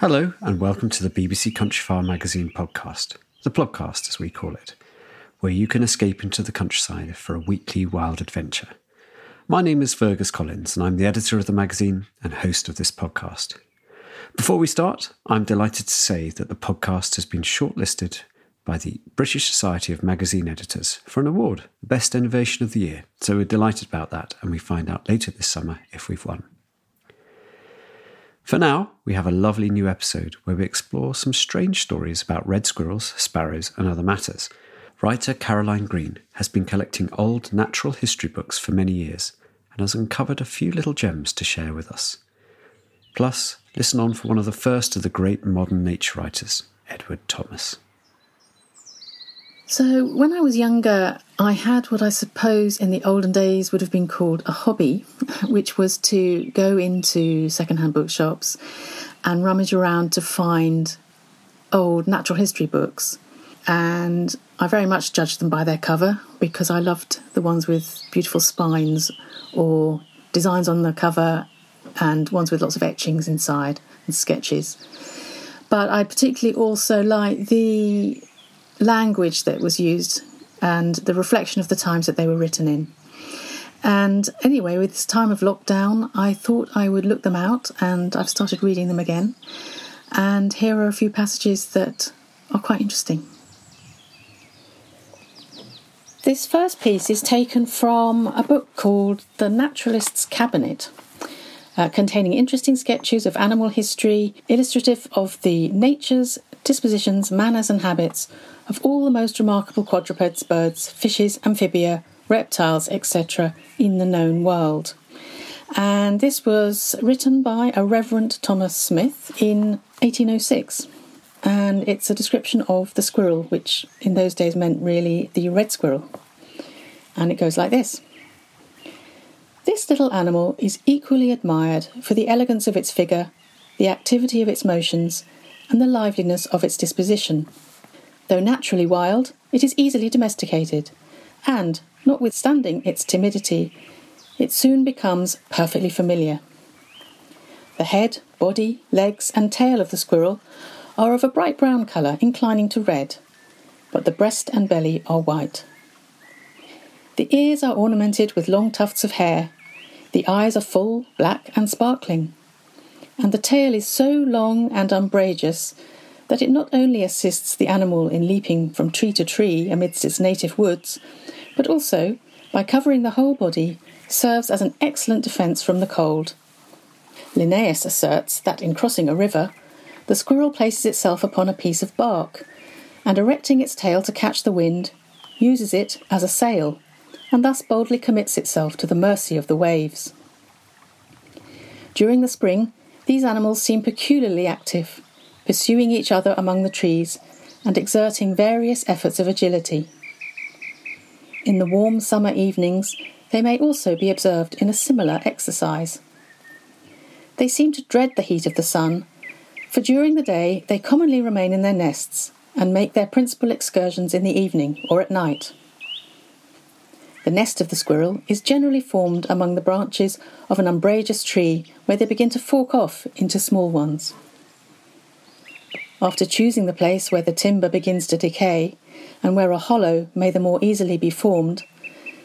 Hello, and welcome to the BBC Countryfile magazine podcast, the Plodcast as we call it, where you can escape into the countryside for a weekly wild adventure. My name is Fergus Collins, and I'm the editor of the magazine and host of this podcast. Before we start, I'm delighted to say that the podcast has been shortlisted by the British Society of Magazine Editors for an award, Best Innovation of the Year. So we're delighted about that, and we find out later this summer if we've won. For now, we have a lovely new episode where we explore some strange stories about red squirrels, sparrows, and other matters. Writer Caroline Green has been collecting old natural history books for many years and has uncovered a few little gems to share with us. Plus, listen on for one of the first of the great modern nature writers, Edward Thomas. So, when I was younger, I had what I suppose in the olden days would have been called a hobby, which was to go into secondhand bookshops and rummage around to find old natural history books. And I very much judged them by their cover because I loved the ones with beautiful spines or designs on the cover and ones with lots of etchings inside and sketches. But I particularly also like the language that was used and the reflection of the times that they were written in. And anyway, with this time of lockdown, I thought I would look them out and I've started reading them again. And here are a few passages that are quite interesting. This first piece is taken from a book called The Naturalist's Cabinet, uh, containing interesting sketches of animal history, illustrative of the natures, dispositions, manners, and habits of all the most remarkable quadrupeds, birds, fishes, amphibia, reptiles, etc., in the known world. And this was written by a Reverend Thomas Smith in 1806. And it's a description of the squirrel, which in those days meant really the red squirrel. And it goes like this This little animal is equally admired for the elegance of its figure, the activity of its motions, and the liveliness of its disposition. Though naturally wild, it is easily domesticated, and, notwithstanding its timidity, it soon becomes perfectly familiar. The head, body, legs, and tail of the squirrel are of a bright brown colour inclining to red, but the breast and belly are white. The ears are ornamented with long tufts of hair, the eyes are full, black, and sparkling, and the tail is so long and umbrageous that it not only assists the animal in leaping from tree to tree amidst its native woods, but also, by covering the whole body, serves as an excellent defence from the cold. Linnaeus asserts that in crossing a river, the squirrel places itself upon a piece of bark, and erecting its tail to catch the wind, uses it as a sail, and thus boldly commits itself to the mercy of the waves. During the spring, these animals seem peculiarly active, pursuing each other among the trees and exerting various efforts of agility. In the warm summer evenings, they may also be observed in a similar exercise. They seem to dread the heat of the sun, for during the day they commonly remain in their nests and make their principal excursions in the evening or at night. The nest of the squirrel is generally formed among the branches of an umbrageous tree where they begin to fork off into small ones. After choosing the place where the timber begins to decay and where a hollow may the more easily be formed,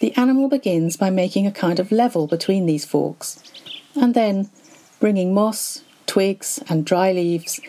the animal begins by making a kind of level between these forks, and then, bringing moss, twigs, and dry leaves,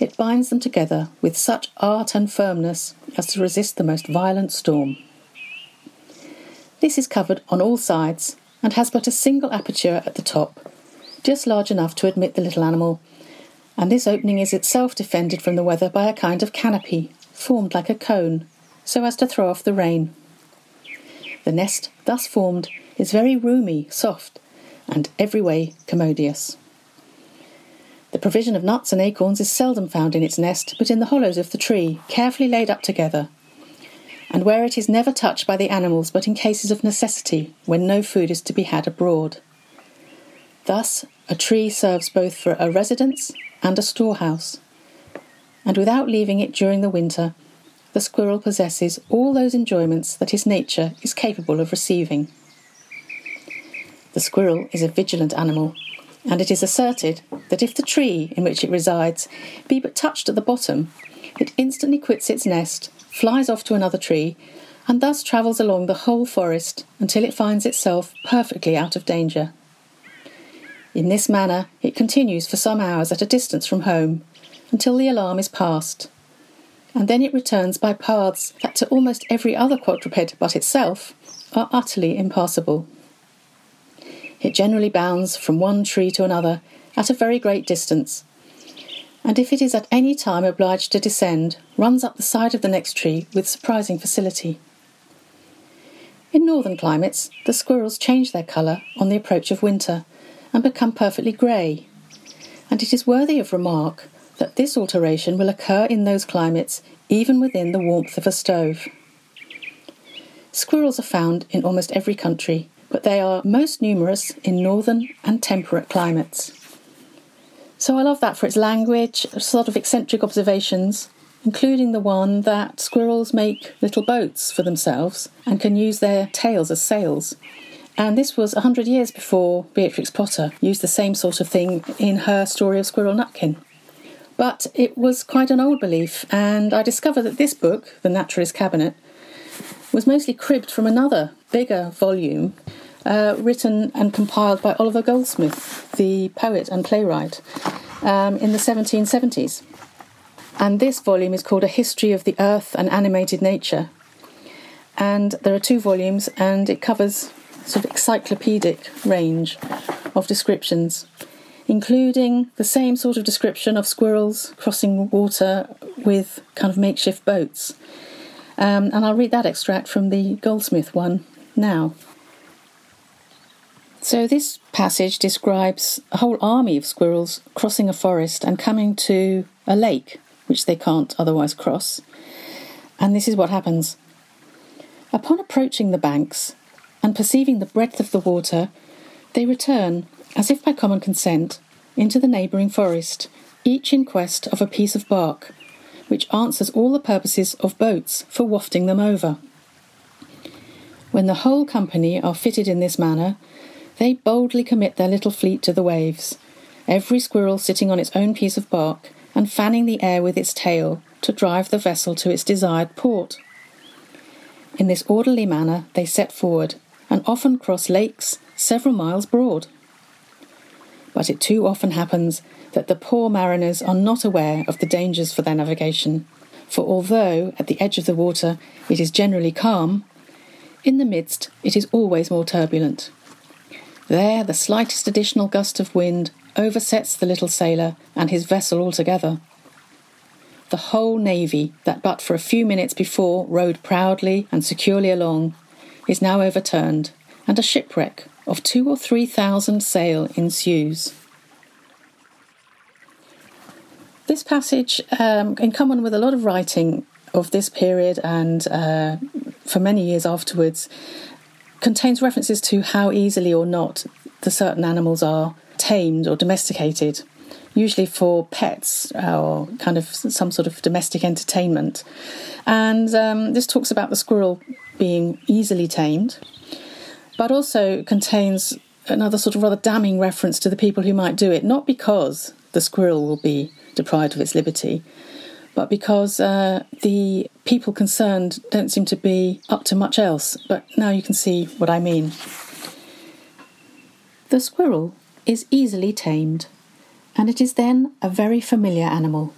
it binds them together with such art and firmness as to resist the most violent storm. This is covered on all sides and has but a single aperture at the top, just large enough to admit the little animal, and this opening is itself defended from the weather by a kind of canopy, formed like a cone, so as to throw off the rain. The nest thus formed is very roomy, soft, and every way commodious. The provision of nuts and acorns is seldom found in its nest, but in the hollows of the tree, carefully laid up together, and where it is never touched by the animals but in cases of necessity, when no food is to be had abroad. Thus, a tree serves both for a residence and a storehouse, and without leaving it during the winter, the squirrel possesses all those enjoyments that his nature is capable of receiving. The squirrel is a vigilant animal, and it is asserted that if the tree in which it resides be but touched at the bottom, it instantly quits its nest, flies off to another tree, and thus travels along the whole forest until it finds itself perfectly out of danger. In this manner, it continues for some hours at a distance from home until the alarm is past, and then it returns by paths that to almost every other quadruped but itself are utterly impassable. It generally bounds from one tree to another at a very great distance, and if it is at any time obliged to descend, runs up the side of the next tree with surprising facility. In northern climates, the squirrels change their colour on the approach of winter and become perfectly grey, and it is worthy of remark that this alteration will occur in those climates even within the warmth of a stove. Squirrels are found in almost every country, but they are most numerous in northern and temperate climates. So I love that for its language, sort of eccentric observations, including the one that squirrels make little boats for themselves and can use their tails as sails. And this was a hundred years before Beatrix Potter used the same sort of thing in her story of Squirrel Nutkin. But it was quite an old belief, and I discovered that this book, The Naturalist Cabinet, was mostly cribbed from another, bigger volume uh, written and compiled by Oliver Goldsmith, the poet and playwright, um, in the 1770s. And this volume is called A History of the Earth and Animated Nature. And there are two volumes, and it covers sort of encyclopedic range of descriptions including the same sort of description of squirrels crossing water with kind of makeshift boats. Um, and I'll read that extract from the Goldsmith one now. So, this passage describes a whole army of squirrels crossing a forest and coming to a lake, which they can't otherwise cross. And this is what happens. Upon approaching the banks and perceiving the breadth of the water, they return as if by common consent, into the neighbouring forest, each in quest of a piece of bark, which answers all the purposes of boats for wafting them over. When the whole company are fitted in this manner, they boldly commit their little fleet to the waves, every squirrel sitting on its own piece of bark and fanning the air with its tail to drive the vessel to its desired port. In this orderly manner they set forward, and often cross lakes several miles broad but it too often happens that the poor mariners are not aware of the dangers for their navigation. For although at the edge of the water it is generally calm, in the midst it is always more turbulent. There, the slightest additional gust of wind oversets the little sailor and his vessel altogether. The whole navy, that but for a few minutes before rode proudly and securely along, is now overturned, and a shipwreck of two or three thousand sail ensues. This passage, um, in common with a lot of writing of this period and uh, for many years afterwards, contains references to how easily or not the certain animals are tamed or domesticated, usually for pets or kind of some sort of domestic entertainment. And um, this talks about the squirrel being easily tamed, but also contains another sort of rather damning reference to the people who might do it, not because the squirrel will be deprived of its liberty, but because uh, the people concerned don't seem to be up to much else. But now you can see what I mean. The squirrel is easily tamed, and it is then a very familiar animal.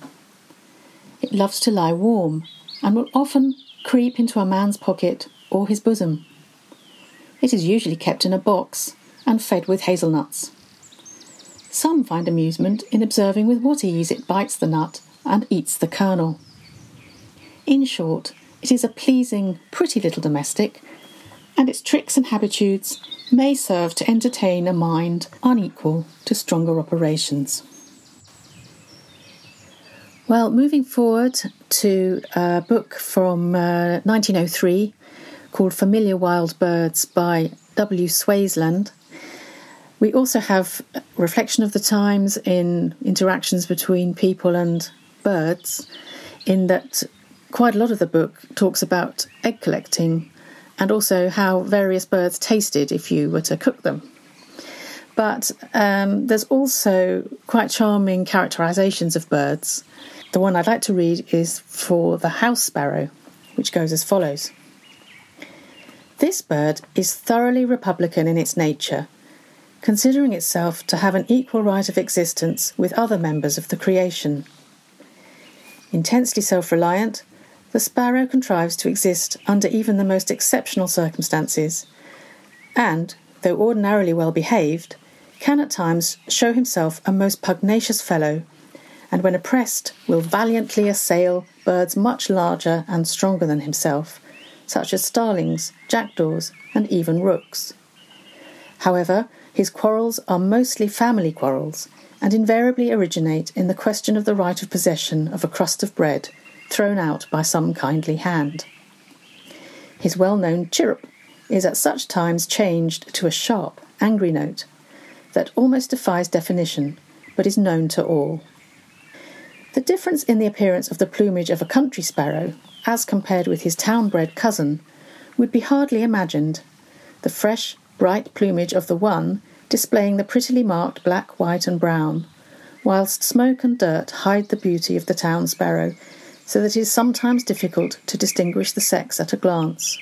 It loves to lie warm and will often creep into a man's pocket or his bosom. It is usually kept in a box and fed with hazelnuts. Some find amusement in observing with what ease it bites the nut and eats the kernel. In short, it is a pleasing, pretty little domestic, and its tricks and habitudes may serve to entertain a mind unequal to stronger operations. Well, moving forward to a book from uh, 1903 called Familiar Wild Birds by W. Swaysland. We also have reflection of the times in interactions between people and birds, in that quite a lot of the book talks about egg collecting and also how various birds tasted if you were to cook them. But um, there's also quite charming characterizations of birds. The one I'd like to read is for the house sparrow, which goes as follows This bird is thoroughly republican in its nature, considering itself to have an equal right of existence with other members of the creation. Intensely self reliant, the sparrow contrives to exist under even the most exceptional circumstances, and, though ordinarily well behaved, can at times show himself a most pugnacious fellow, and when oppressed will valiantly assail birds much larger and stronger than himself, such as starlings, jackdaws, and even rooks. However, his quarrels are mostly family quarrels, and invariably originate in the question of the right of possession of a crust of bread thrown out by some kindly hand. His well known chirrup is at such times changed to a sharp, angry note that almost defies definition, but is known to all. The difference in the appearance of the plumage of a country sparrow, as compared with his town bred cousin, would be hardly imagined. The fresh, bright plumage of the one displaying the prettily marked black, white, and brown, whilst smoke and dirt hide the beauty of the town sparrow so that it is sometimes difficult to distinguish the sex at a glance.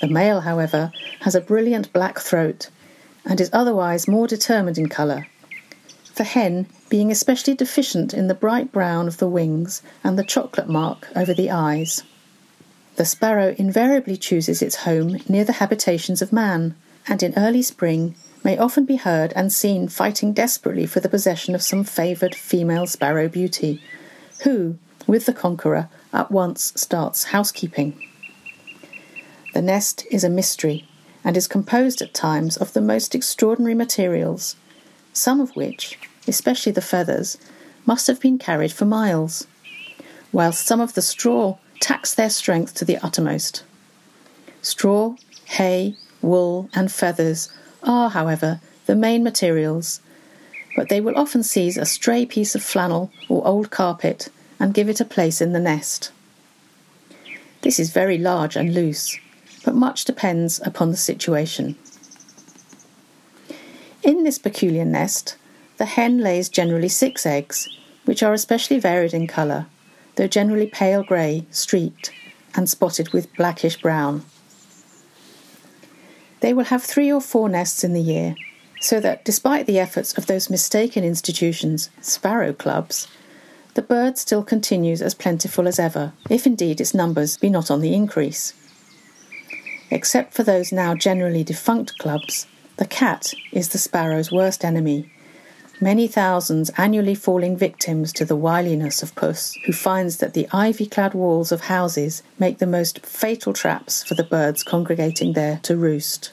The male, however, has a brilliant black throat and is otherwise more determined in colour, the hen being especially deficient in the bright brown of the wings and the chocolate mark over the eyes. The sparrow invariably chooses its home near the habitations of man, and in early spring may often be heard and seen fighting desperately for the possession of some favoured female sparrow beauty, who, with the conqueror, at once starts housekeeping. The nest is a mystery and is composed at times of the most extraordinary materials, some of which, especially the feathers, must have been carried for miles, whilst some of the straw tax their strength to the uttermost. Straw, hay, wool, and feathers are, however, the main materials, but they will often seize a stray piece of flannel or old carpet and give it a place in the nest. This is very large and loose, but much depends upon the situation. In this peculiar nest, the hen lays generally six eggs, which are especially varied in colour, though generally pale grey, streaked, and spotted with blackish brown. They will have three or four nests in the year, so that despite the efforts of those mistaken institutions, sparrow clubs, the bird still continues as plentiful as ever, if indeed its numbers be not on the increase. Except for those now generally defunct clubs, the cat is the sparrow's worst enemy, many thousands annually falling victims to the wiliness of puss, who finds that the ivy clad walls of houses make the most fatal traps for the birds congregating there to roost.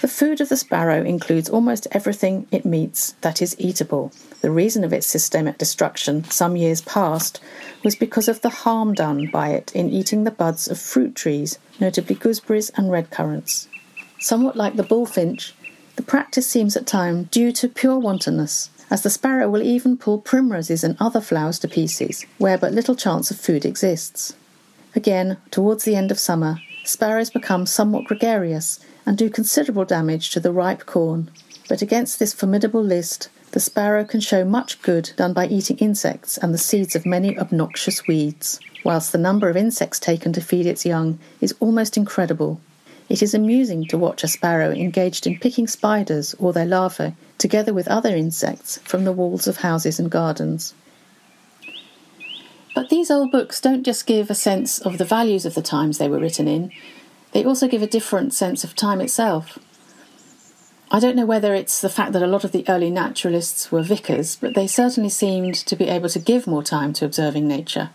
The food of the sparrow includes almost everything it meets that is eatable. The reason of its systemic destruction some years past was because of the harm done by it in eating the buds of fruit trees, notably gooseberries and red currants. Somewhat like the bullfinch, the practice seems at times due to pure wantonness, as the sparrow will even pull primroses and other flowers to pieces, where but little chance of food exists. Again, towards the end of summer, sparrows become somewhat gregarious and do considerable damage to the ripe corn. But against this formidable list, the sparrow can show much good done by eating insects and the seeds of many obnoxious weeds, whilst the number of insects taken to feed its young is almost incredible. It is amusing to watch a sparrow engaged in picking spiders or their larvae, together with other insects, from the walls of houses and gardens. But these old books don't just give a sense of the values of the times they were written in, they also give a different sense of time itself. I don't know whether it's the fact that a lot of the early naturalists were vicars, but they certainly seemed to be able to give more time to observing nature.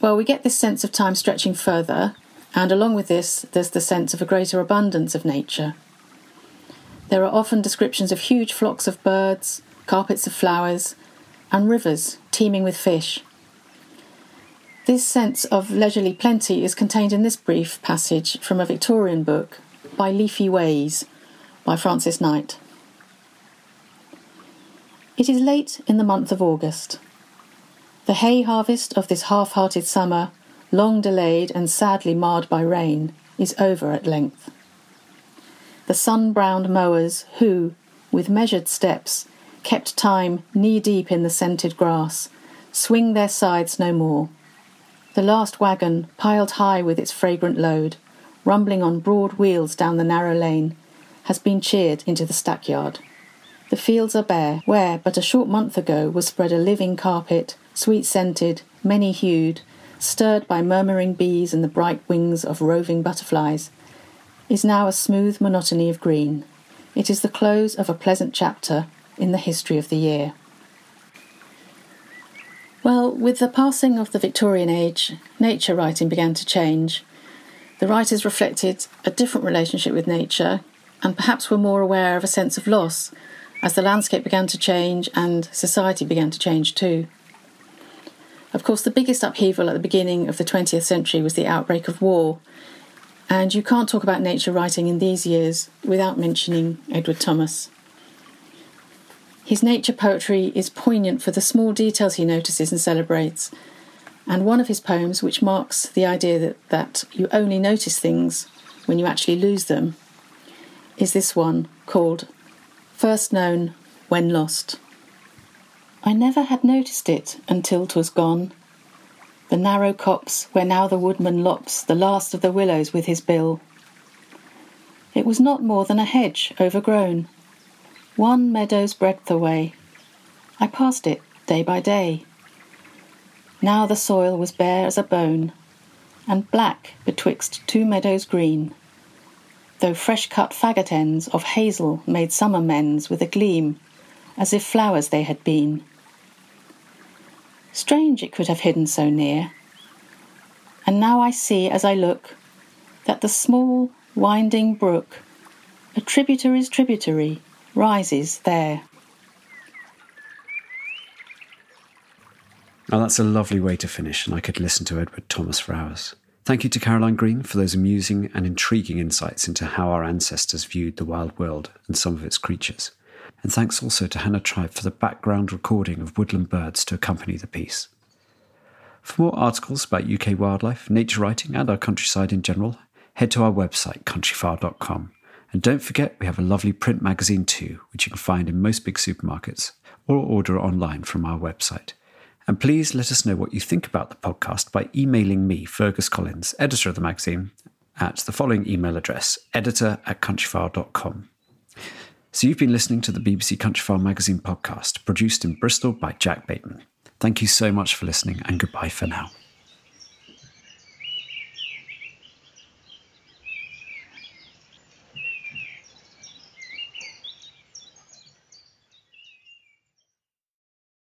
Well, we get this sense of time stretching further and along with this, there's the sense of a greater abundance of nature. There are often descriptions of huge flocks of birds, carpets of flowers, and rivers teeming with fish. This sense of leisurely plenty is contained in this brief passage from a Victorian book by Leafy Ways by Francis Knight. It is late in the month of August. The hay harvest of this half hearted summer long delayed and sadly marred by rain, is over at length. The sun browned mowers, who, with measured steps, kept time knee deep in the scented grass, swing their scythes no more. The last wagon, piled high with its fragrant load, rumbling on broad wheels down the narrow lane, has been cheered into the stackyard. The fields are bare, where but a short month ago was spread a living carpet, sweet scented, many hued, stirred by murmuring bees and the bright wings of roving butterflies, is now a smooth monotony of green. It is the close of a pleasant chapter in the history of the year. Well, with the passing of the Victorian age, nature writing began to change. The writers reflected a different relationship with nature and perhaps were more aware of a sense of loss as the landscape began to change and society began to change too. Of course, the biggest upheaval at the beginning of the 20th century was the outbreak of war, and you can't talk about nature writing in these years without mentioning Edward Thomas. His nature poetry is poignant for the small details he notices and celebrates, and one of his poems, which marks the idea that, that you only notice things when you actually lose them, is this one called First Known When Lost. I never had noticed it until 'twas gone. The narrow copse where now the woodman lops the last of the willows with his bill. It was not more than a hedge overgrown, one meadow's breadth away. I passed it day by day. Now the soil was bare as a bone, and black betwixt two meadows green, though fresh cut faggot ends of hazel made some amends with a gleam, as if flowers they had been. Strange it could have hidden so near. And now I see as I look that the small, winding brook, a tributary's tributary, rises there. Now that's a lovely way to finish, and I could listen to Edward Thomas for hours. Thank you to Caroline Green for those amusing and intriguing insights into how our ancestors viewed the wild world and some of its creatures and thanks also to Hannah Tribe for the background recording of woodland birds to accompany the piece. For more articles about UK wildlife, nature writing, and our countryside in general, head to our website, countryfile.com. And don't forget, we have a lovely print magazine too, which you can find in most big supermarkets or order online from our website. And please let us know what you think about the podcast by emailing me, Fergus Collins, editor of the magazine, at the following email address editor at countryfile.com. So you've been listening to the BBC Countryfile magazine podcast, produced in Bristol by Jack Bateman. Thank you so much for listening, and goodbye for now.